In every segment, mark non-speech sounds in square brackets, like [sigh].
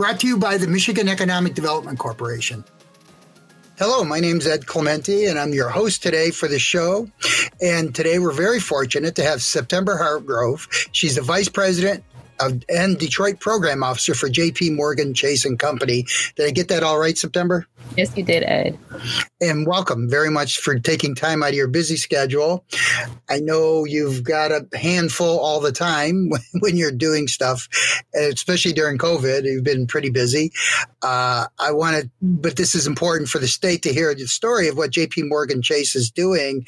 brought to you by the Michigan Economic Development Corporation. Hello, my name is Ed Clemente, and I'm your host today for the show. And today we're very fortunate to have September Hargrove. She's the Vice President and Detroit Program Officer for JP Morgan Chase and Company. Did I get that all right, September? Yes, you did, Ed. And welcome very much for taking time out of your busy schedule. I know you've got a handful all the time [laughs] when you're doing stuff, especially during COVID. You've been pretty busy. Uh, I wanted, but this is important for the state to hear the story of what JP Morgan Chase is doing.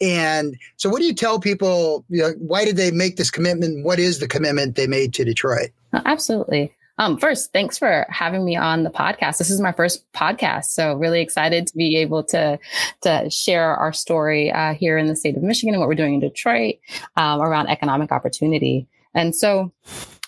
And so, what do you tell people? You know, why did they make this commitment? What is the commitment they made to Detroit? Absolutely. Um, first, thanks for having me on the podcast. This is my first podcast, so really excited to be able to to share our story uh, here in the state of Michigan and what we're doing in Detroit um, around economic opportunity. And so,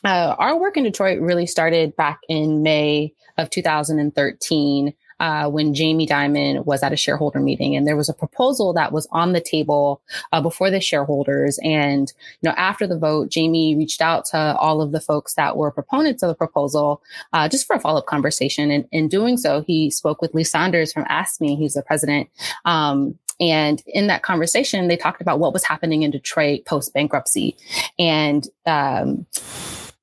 uh, our work in Detroit really started back in May of 2013 uh, when Jamie Dimon was at a shareholder meeting, and there was a proposal that was on the table uh, before the shareholders. And you know, after the vote, Jamie reached out to all of the folks that were proponents of the proposal uh, just for a follow up conversation. And in doing so, he spoke with Lee Saunders from AFSCME. He's the president. Um, and in that conversation, they talked about what was happening in Detroit post bankruptcy. And um,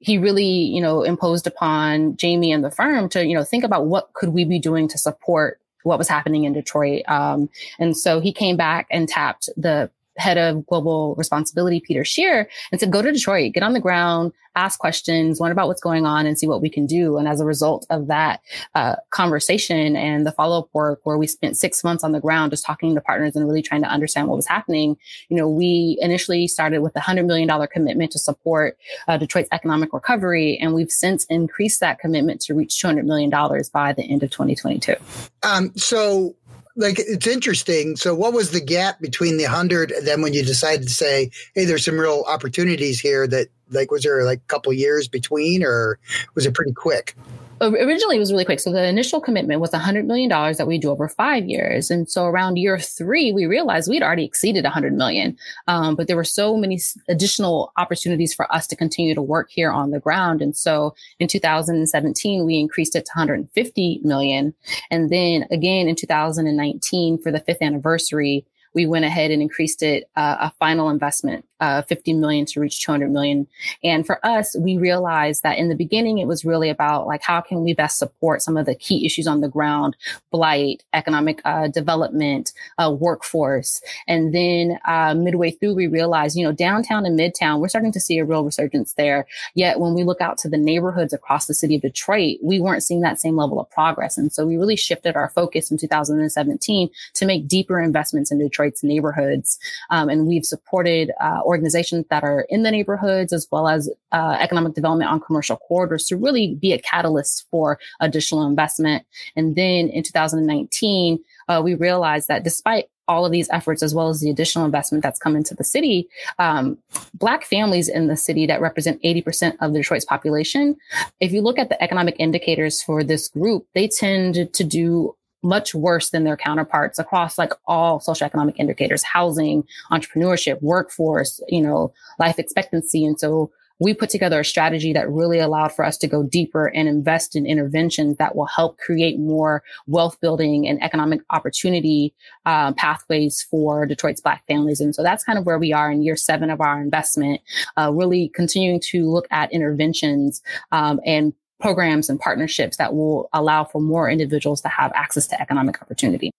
he really, you know, imposed upon Jamie and the firm to, you know, think about what could we be doing to support what was happening in Detroit. Um, and so he came back and tapped the head of global responsibility, Peter Scher, and said, go to Detroit, get on the ground, ask questions, learn about what's going on and see what we can do. And as a result of that uh, conversation and the follow up work where we spent six months on the ground just talking to partners and really trying to understand what was happening, you know, we initially started with a $100 million commitment to support uh, Detroit's economic recovery. And we've since increased that commitment to reach $200 million by the end of 2022. Um, so like it's interesting. So, what was the gap between the hundred and then when you decided to say, "Hey, there's some real opportunities here"? That like was there like a couple years between, or was it pretty quick? Originally it was really quick. So the initial commitment was $100 million that we do over five years. And so around year three, we realized we'd already exceeded 100 million. Um, but there were so many additional opportunities for us to continue to work here on the ground. And so in 2017, we increased it to 150 million. And then again in 2019 for the fifth anniversary, we went ahead and increased it uh, a final investment uh, 50 million to reach 200 million. And for us, we realized that in the beginning, it was really about like, how can we best support some of the key issues on the ground, blight, economic uh, development, uh, workforce. And then uh, midway through, we realized, you know, downtown and midtown, we're starting to see a real resurgence there. Yet when we look out to the neighborhoods across the city of Detroit, we weren't seeing that same level of progress. And so we really shifted our focus in 2017 to make deeper investments in Detroit's neighborhoods. Um, and we've supported uh, organizations that are in the neighborhoods as well as uh, economic development on commercial corridors to really be a catalyst for additional investment. And then in 2019, uh, we realized that despite all of these efforts, as well as the additional investment that's come into the city, um, Black families in the city that represent 80% of Detroit's population, if you look at the economic indicators for this group, they tend to do much worse than their counterparts across like all socioeconomic indicators, housing, entrepreneurship, workforce, you know, life expectancy. And so we put together a strategy that really allowed for us to go deeper and invest in interventions that will help create more wealth building and economic opportunity uh, pathways for Detroit's Black families. And so that's kind of where we are in year seven of our investment, uh, really continuing to look at interventions um, and programs and partnerships that will allow for more individuals to have access to economic opportunity.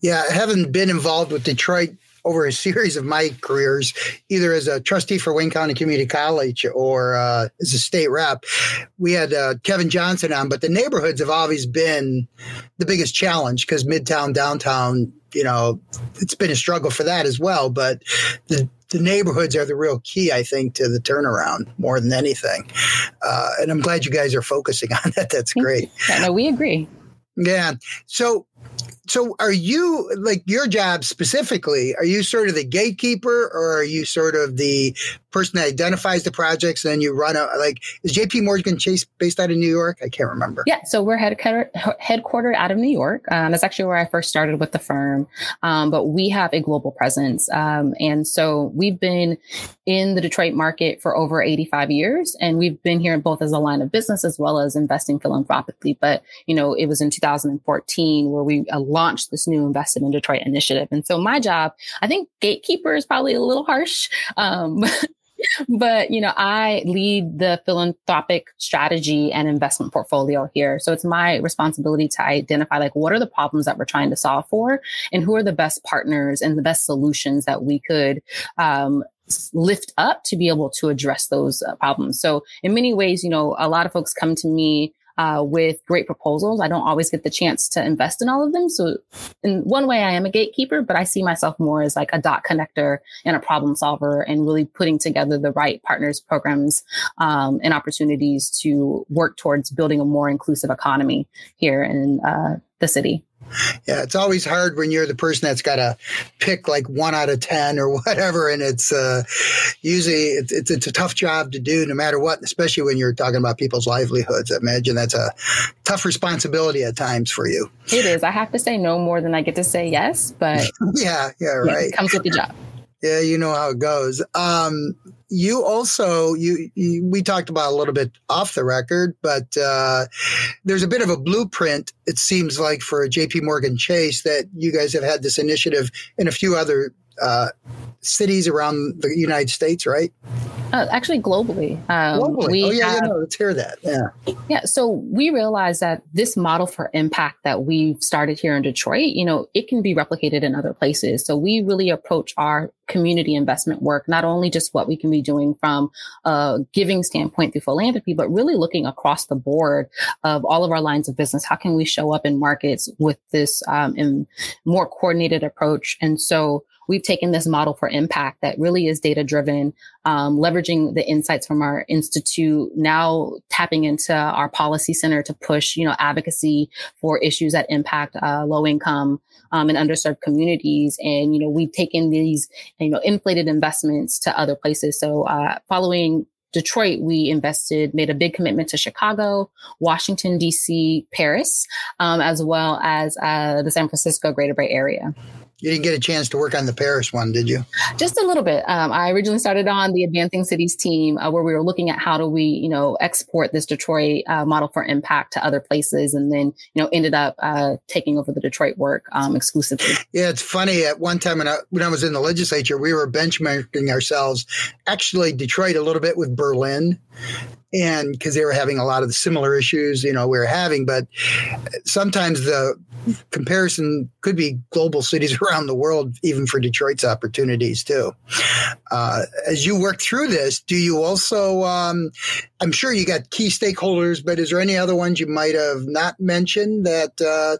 Yeah, having been involved with Detroit over a series of my careers, either as a trustee for Wayne County Community College or uh, as a state rep, we had uh, Kevin Johnson on. But the neighborhoods have always been the biggest challenge because Midtown, downtown, you know, it's been a struggle for that as well. But the the neighborhoods are the real key, I think, to the turnaround more than anything. Uh, and I'm glad you guys are focusing [laughs] on that. That's great. yeah, no, we agree. Yeah. So so are you like your job specifically are you sort of the gatekeeper or are you sort of the person that identifies the projects and then you run a like is jp morgan chase based out of new york? I can't remember. Yeah so we're headquartered, headquartered out of new york. Um, that's actually where i first started with the firm. Um, but we have a global presence. Um, and so we've been in the detroit market for over 85 years and we've been here both as a line of business as well as investing philanthropically. But you know it was in 2014 where we launched this new Invested in Detroit initiative. And so my job, I think gatekeeper is probably a little harsh. Um, [laughs] but you know i lead the philanthropic strategy and investment portfolio here so it's my responsibility to identify like what are the problems that we're trying to solve for and who are the best partners and the best solutions that we could um, lift up to be able to address those uh, problems so in many ways you know a lot of folks come to me uh, with great proposals. I don't always get the chance to invest in all of them. So in one way, I am a gatekeeper, but I see myself more as like a dot connector and a problem solver and really putting together the right partners, programs, um, and opportunities to work towards building a more inclusive economy here in uh, the city. Yeah, it's always hard when you're the person that's got to pick like one out of 10 or [laughs] whatever. And it's uh, usually it's, it's, it's, a tough job to do no matter what, especially when you're talking about people's livelihoods. I imagine that's a tough responsibility at times for you. It is. I have to say no more than I get to say yes, but [laughs] yeah, yeah, right. Yeah, comes with the job. Yeah, you know how it goes. Um, you also you, you, we talked about a little bit off the record, but uh, there's a bit of a blueprint. It seems like for J.P. Morgan Chase that you guys have had this initiative in a few other uh, cities around the United States, right? Uh, actually, globally. Um, globally. oh, yeah, have, yeah, no, let's hear that. Yeah. Yeah. So we realize that this model for impact that we've started here in Detroit, you know, it can be replicated in other places. So we really approach our community investment work, not only just what we can be doing from a giving standpoint through philanthropy, but really looking across the board of all of our lines of business. How can we show up in markets with this um, more coordinated approach? And so we've taken this model for impact that really is data driven, um, leveraging the insights from our institute, now tapping into our policy center to push, you know, advocacy for issues that impact uh, low income um, and underserved communities. And, you know, we've taken these, you know, inflated investments to other places. So uh, following Detroit, we invested, made a big commitment to Chicago, Washington, D.C., Paris, um, as well as uh, the San Francisco Greater Bay Area. You didn't get a chance to work on the Paris one, did you? Just a little bit. Um, I originally started on the Advancing Cities team, uh, where we were looking at how do we, you know, export this Detroit uh, model for impact to other places, and then, you know, ended up uh, taking over the Detroit work um, exclusively. Yeah, it's funny. At one time when I, when I was in the legislature, we were benchmarking ourselves, actually Detroit a little bit with Berlin, and because they were having a lot of the similar issues, you know, we were having. But sometimes the comparison could be global cities [laughs] around the world, even for Detroit's opportunities too. Uh, as you work through this, do you also? Um, I'm sure you got key stakeholders, but is there any other ones you might have not mentioned that uh,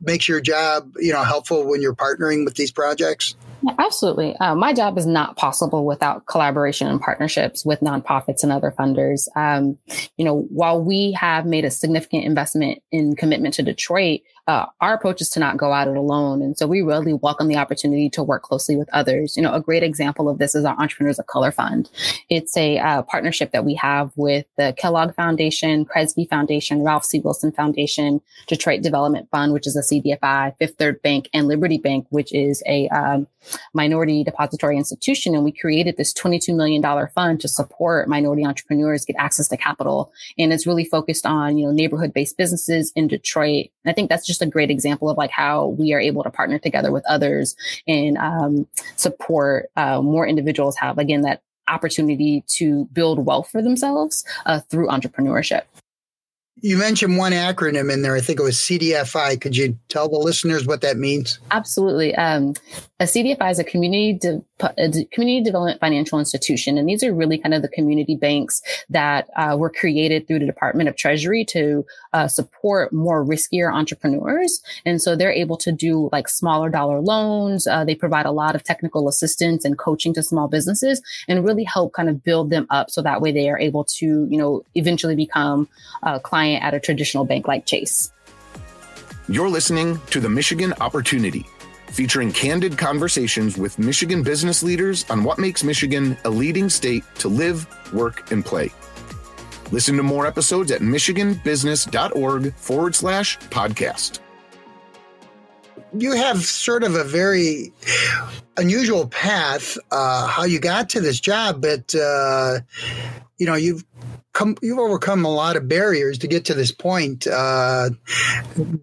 makes your job, you know, helpful when you're partnering with these projects? Absolutely. Uh, my job is not possible without collaboration and partnerships with nonprofits and other funders. Um, you know, while we have made a significant investment in commitment to Detroit, uh, our approach is to not go at it alone. And so we really welcome the opportunity to work closely with others. You know, a great example of this is our Entrepreneurs of Color Fund. It's a uh, partnership that we have with the Kellogg Foundation, Kresge Foundation, Ralph C. Wilson Foundation, Detroit Development Fund, which is a CDFI, Fifth Third Bank, and Liberty Bank, which is a um, minority depository institution. And we created this $22 million fund to support minority entrepreneurs get access to capital. And it's really focused on, you know, neighborhood based businesses in Detroit. And I think that's just just a great example of like how we are able to partner together with others and um, support uh, more individuals have again that opportunity to build wealth for themselves uh, through entrepreneurship. You mentioned one acronym in there. I think it was CDFI. Could you tell the listeners what that means? Absolutely. Um, a CDFI is a community de- a community development financial institution, and these are really kind of the community banks that uh, were created through the Department of Treasury to uh, support more riskier entrepreneurs. And so they're able to do like smaller dollar loans. Uh, they provide a lot of technical assistance and coaching to small businesses, and really help kind of build them up so that way they are able to, you know, eventually become a client at a traditional bank like Chase. You're listening to the Michigan Opportunity, featuring candid conversations with Michigan business leaders on what makes Michigan a leading state to live, work, and play. Listen to more episodes at michiganbusiness.org forward slash podcast. You have sort of a very unusual path, uh, how you got to this job, but, uh, you know, you've come you've overcome a lot of barriers to get to this point uh,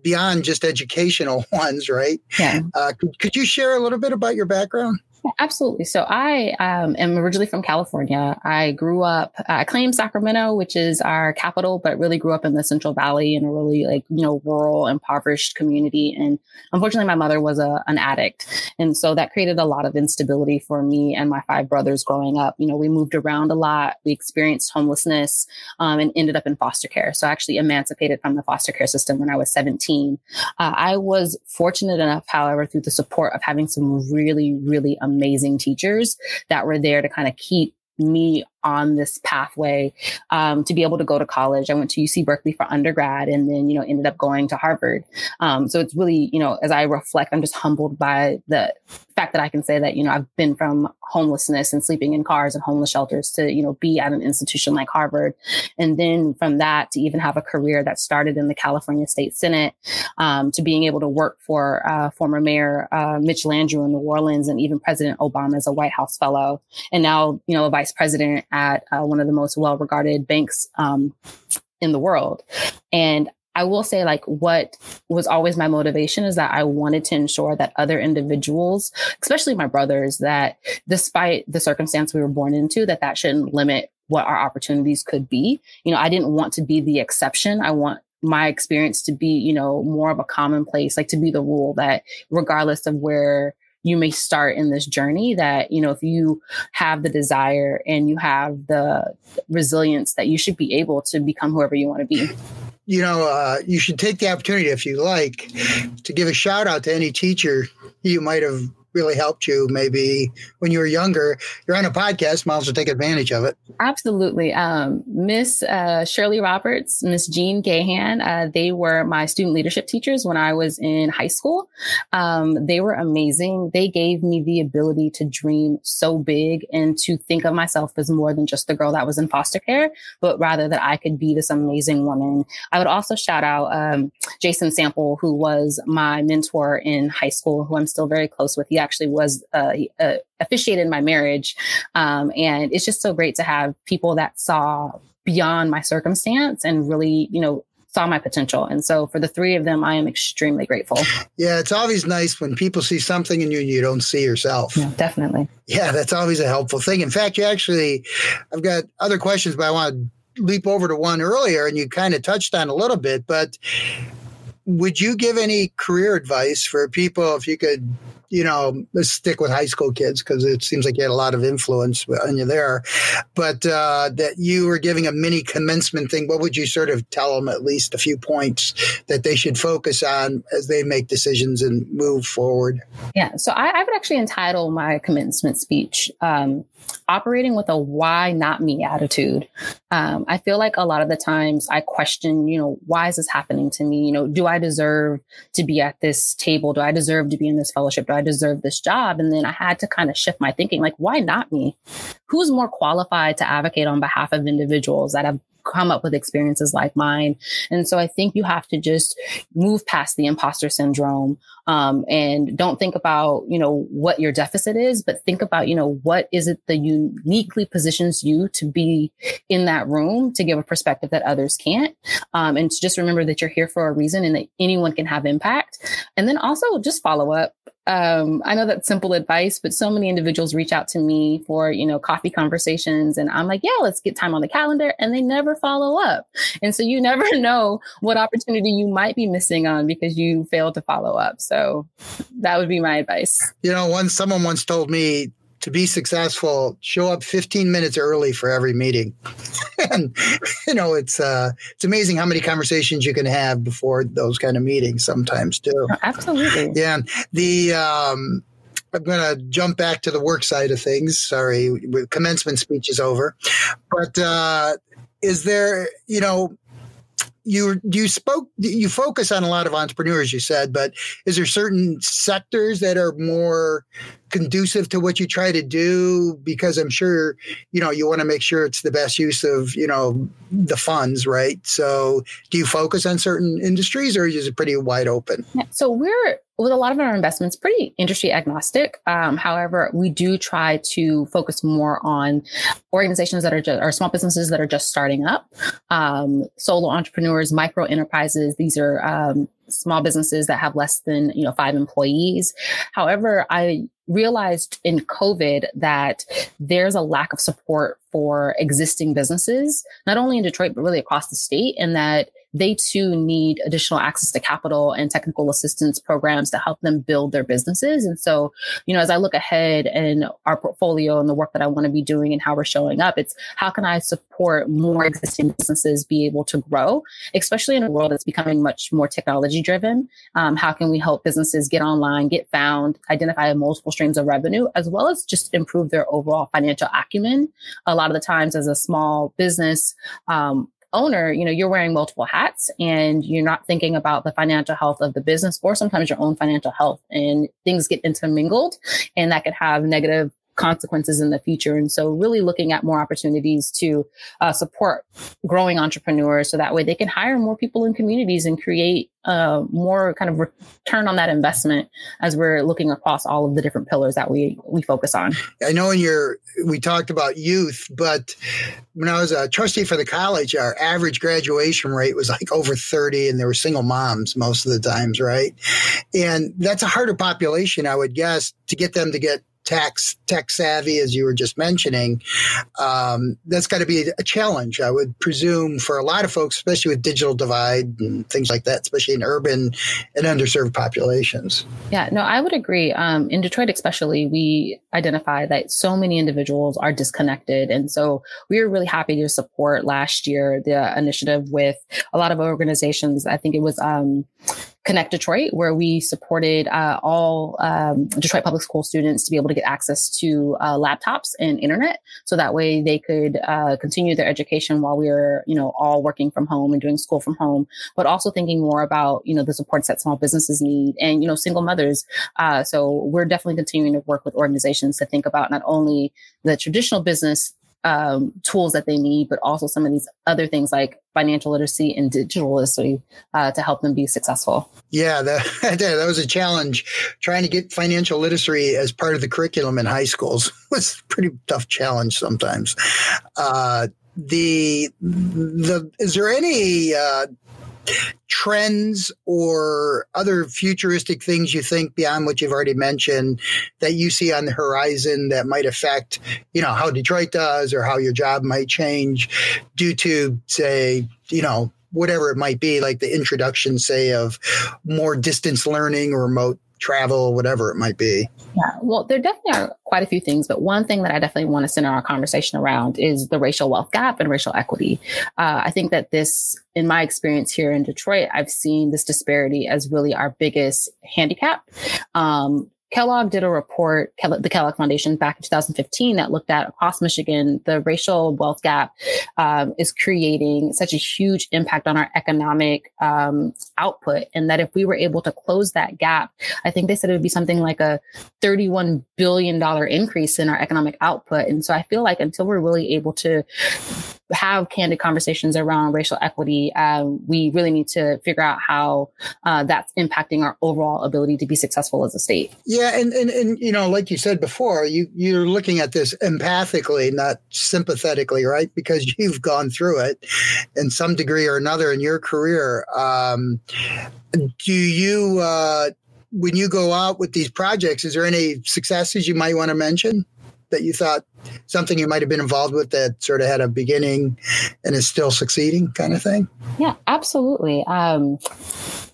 beyond just educational [laughs] ones, right? Yeah. Uh, could, could you share a little bit about your background? Absolutely. So I um, am originally from California. I grew up, I claim Sacramento, which is our capital, but really grew up in the Central Valley in a really like, you know, rural, impoverished community. And unfortunately, my mother was a, an addict. And so that created a lot of instability for me and my five brothers growing up. You know, we moved around a lot. We experienced homelessness um, and ended up in foster care. So I actually emancipated from the foster care system when I was 17. Uh, I was fortunate enough, however, through the support of having some really, really amazing amazing teachers that were there to kind of keep me on this pathway um, to be able to go to college. I went to UC Berkeley for undergrad and then, you know, ended up going to Harvard. Um, so it's really, you know, as I reflect, I'm just humbled by the fact that I can say that, you know, I've been from homelessness and sleeping in cars and homeless shelters to, you know, be at an institution like Harvard. And then from that to even have a career that started in the California State Senate, um, to being able to work for uh, former Mayor uh, Mitch Landrieu in New Orleans and even President Obama as a White House fellow. And now, you know, a vice president at uh, one of the most well regarded banks um, in the world. And I will say, like, what was always my motivation is that I wanted to ensure that other individuals, especially my brothers, that despite the circumstance we were born into, that that shouldn't limit what our opportunities could be. You know, I didn't want to be the exception. I want my experience to be, you know, more of a commonplace, like to be the rule that regardless of where you may start in this journey that you know if you have the desire and you have the resilience that you should be able to become whoever you want to be you know uh, you should take the opportunity if you like to give a shout out to any teacher you might have really helped you maybe when you were younger. You're on a podcast, might as well take advantage of it. Absolutely. Um, Miss uh, Shirley Roberts, Miss Jean Gahan, uh, they were my student leadership teachers when I was in high school. Um, they were amazing. They gave me the ability to dream so big and to think of myself as more than just the girl that was in foster care, but rather that I could be this amazing woman. I would also shout out um, Jason Sample, who was my mentor in high school, who I'm still very close with. He actually was uh, uh, officiated my marriage. Um, and it's just so great to have people that saw beyond my circumstance and really, you know, saw my potential. And so for the three of them, I am extremely grateful. Yeah, it's always nice when people see something in you and you don't see yourself. Yeah, definitely. Yeah, that's always a helpful thing. In fact, you actually, I've got other questions, but I want to leap over to one earlier and you kind of touched on a little bit, but would you give any career advice for people if you could you know, let's stick with high school kids because it seems like you had a lot of influence on you there. But uh, that you were giving a mini commencement thing, what would you sort of tell them at least a few points that they should focus on as they make decisions and move forward? Yeah, so I, I would actually entitle my commencement speech um, operating with a why not me attitude. Um, I feel like a lot of the times I question, you know, why is this happening to me? You know, do I deserve to be at this table? Do I deserve to be in this fellowship? Do I deserve this job? And then I had to kind of shift my thinking, like, why not me? Who's more qualified to advocate on behalf of individuals that have come up with experiences like mine. And so I think you have to just move past the imposter syndrome um, and don't think about, you know, what your deficit is, but think about, you know, what is it that uniquely positions you to be in that room to give a perspective that others can't. Um, and to just remember that you're here for a reason and that anyone can have impact. And then also just follow up um, I know that's simple advice, but so many individuals reach out to me for, you know, coffee conversations. And I'm like, yeah, let's get time on the calendar. And they never follow up. And so you [laughs] never know what opportunity you might be missing on because you failed to follow up. So that would be my advice. You know, once someone once told me to be successful, show up 15 minutes early for every meeting. [laughs] and you know, it's uh it's amazing how many conversations you can have before those kind of meetings sometimes too. Oh, absolutely. Yeah. The um I'm going to jump back to the work side of things. Sorry, commencement speech is over. But uh, is there, you know, you you spoke you focus on a lot of entrepreneurs you said but is there certain sectors that are more conducive to what you try to do because i'm sure you know you want to make sure it's the best use of you know the funds right? So do you focus on certain industries or is it pretty wide open? Yeah, so we're with a lot of our investments pretty industry agnostic. Um, however we do try to focus more on organizations that are just or small businesses that are just starting up. Um, solo entrepreneurs micro enterprises these are um, small businesses that have less than you know five employees. However i realized in covid that there's a lack of support for existing businesses not only in detroit but really across the state and that they too need additional access to capital and technical assistance programs to help them build their businesses. And so, you know, as I look ahead in our portfolio and the work that I want to be doing and how we're showing up, it's how can I support more existing businesses be able to grow, especially in a world that's becoming much more technology driven? Um, how can we help businesses get online, get found, identify multiple streams of revenue, as well as just improve their overall financial acumen? A lot of the times as a small business, um, owner, you know, you're wearing multiple hats and you're not thinking about the financial health of the business or sometimes your own financial health and things get intermingled and that could have negative consequences in the future. And so really looking at more opportunities to uh, support growing entrepreneurs so that way they can hire more people in communities and create uh, more kind of return on that investment as we're looking across all of the different pillars that we we focus on. I know in your we talked about youth, but when I was a trustee for the college, our average graduation rate was like over 30 and there were single moms most of the times, right? And that's a harder population, I would guess, to get them to get tax tech savvy, as you were just mentioning, um, that's got to be a challenge, I would presume, for a lot of folks, especially with digital divide and things like that, especially in urban and underserved populations. Yeah, no, I would agree. Um, in Detroit, especially, we identify that so many individuals are disconnected, and so we were really happy to support last year the initiative with a lot of organizations. I think it was. Um, Connect Detroit, where we supported uh, all um, Detroit public school students to be able to get access to uh, laptops and internet, so that way they could uh, continue their education while we were, you know, all working from home and doing school from home. But also thinking more about, you know, the supports that small businesses need and you know, single mothers. Uh, so we're definitely continuing to work with organizations to think about not only the traditional business um, tools that they need, but also some of these other things like financial literacy and digital literacy uh, to help them be successful. Yeah, that, [laughs] that was a challenge. Trying to get financial literacy as part of the curriculum in high schools [laughs] was a pretty tough challenge sometimes. Uh, the the is there any uh, trends or other futuristic things you think beyond what you've already mentioned that you see on the horizon that might affect, you know, how Detroit does or how your job might change due to, say, you know, whatever it might be, like the introduction, say, of more distance learning or remote travel, whatever it might be? Yeah, well, there definitely are quite a few things, but one thing that I definitely want to center our conversation around is the racial wealth gap and racial equity. Uh, I think that this, in my experience here in Detroit, I've seen this disparity as really our biggest handicap. Um, Kellogg did a report, the Kellogg Foundation, back in 2015 that looked at across Michigan, the racial wealth gap um, is creating such a huge impact on our economic um, output. And that if we were able to close that gap, I think they said it would be something like a $31 billion increase in our economic output. And so I feel like until we're really able to have candid conversations around racial equity, um, we really need to figure out how uh, that's impacting our overall ability to be successful as a state. Yeah, and, and and you know, like you said before, you you're looking at this empathically, not sympathetically, right? Because [laughs] you've gone through it in some degree or another in your career. Um, do you uh, when you go out with these projects, is there any successes you might want to mention that you thought something you might have been involved with that sort of had a beginning and is still succeeding kind of thing? Yeah, absolutely. Um,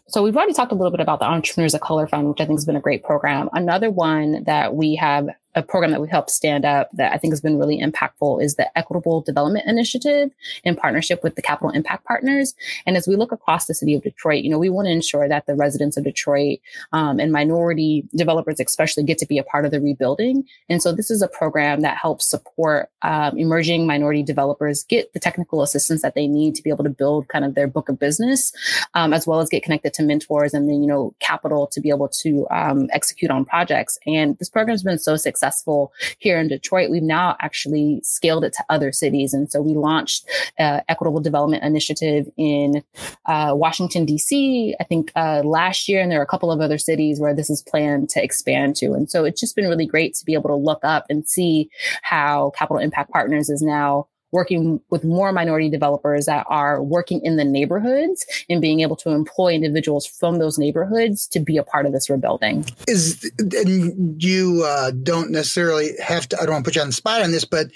so we've already talked a little bit about the Entrepreneurs of Color Fund, which I think has been a great program. Another one that we have a program that we helped stand up that I think has been really impactful is the Equitable Development Initiative in partnership with the Capital Impact Partners. And as we look across the city of Detroit, you know, we want to ensure that the residents of Detroit um, and minority developers, especially, get to be a part of the rebuilding. And so this is a program that helps support um, emerging minority developers get the technical assistance that they need to be able to build kind of their book of business, um, as well as get connected to mentors and then, you know, capital to be able to um, execute on projects. And this program has been so successful successful here in Detroit, we've now actually scaled it to other cities. And so we launched uh, Equitable Development Initiative in uh, Washington, D.C., I think uh, last year. And there are a couple of other cities where this is planned to expand to. And so it's just been really great to be able to look up and see how Capital Impact Partners is now working with more minority developers that are working in the neighborhoods and being able to employ individuals from those neighborhoods to be a part of this rebuilding. Is and you uh, don't necessarily have to. I don't want to put you on the spot on this, but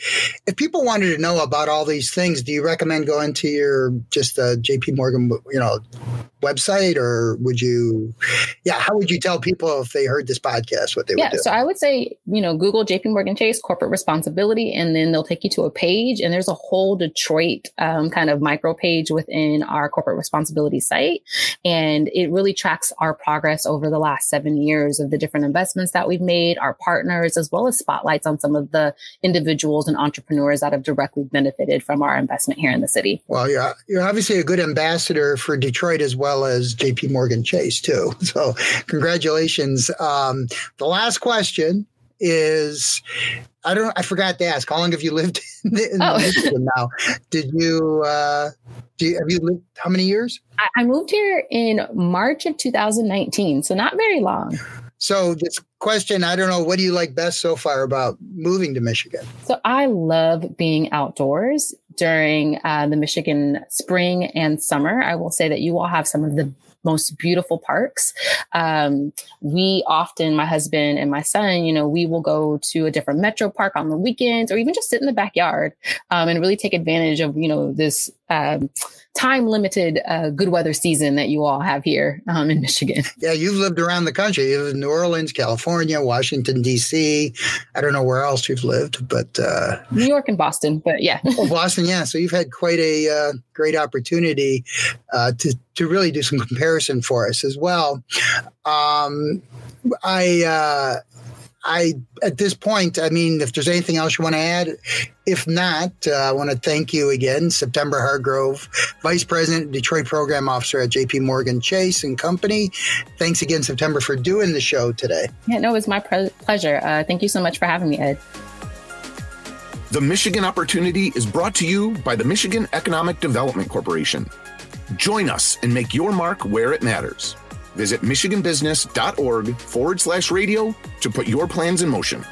if people wanted to know about all these things, do you recommend going to your just uh, J.P. Morgan, you know, website, or would you? Yeah, how would you tell people if they heard this podcast what they yeah, would do? Yeah, so I would say, you know, Google J.P. Morgan Chase corporate responsibility, and then they'll take you to a page, and there's there's a whole Detroit um, kind of micro page within our corporate responsibility site. And it really tracks our progress over the last seven years of the different investments that we've made, our partners, as well as spotlights on some of the individuals and entrepreneurs that have directly benefited from our investment here in the city. Well, you're, you're obviously a good ambassador for Detroit as well as JP Morgan Chase, too. [laughs] So, congratulations. Um, the last question is I don't I forgot to ask how long have you lived [laughs] in, in oh. Michigan now? Did you uh do you, have you lived how many years? I, I moved here in March of 2019, so not very long. So this question, I don't know, what do you like best so far about moving to Michigan? So I love being outdoors during uh, the Michigan spring and summer. I will say that you all have some of the most beautiful parks. Um, we often, my husband and my son, you know, we will go to a different metro park on the weekends or even just sit in the backyard um, and really take advantage of, you know, this um, time limited uh, good weather season that you all have here um, in Michigan. Yeah, you've lived around the country. You lived in New Orleans, California, Washington, D.C. I don't know where else you've lived, but uh, New York and Boston. But yeah, [laughs] oh, Boston. Yeah, so you've had quite a uh, great opportunity uh, to to really do some comparison for us as well. Um, I uh, I at this point, I mean, if there's anything else you want to add, if not, uh, I want to thank you again, September Hargrove, Vice President, Detroit Program Officer at J.P. Morgan Chase and Company. Thanks again, September, for doing the show today. Yeah, no, it was my pre- pleasure. Uh, thank you so much for having me, Ed. The Michigan Opportunity is brought to you by the Michigan Economic Development Corporation. Join us and make your mark where it matters. Visit michiganbusiness.org forward slash radio to put your plans in motion.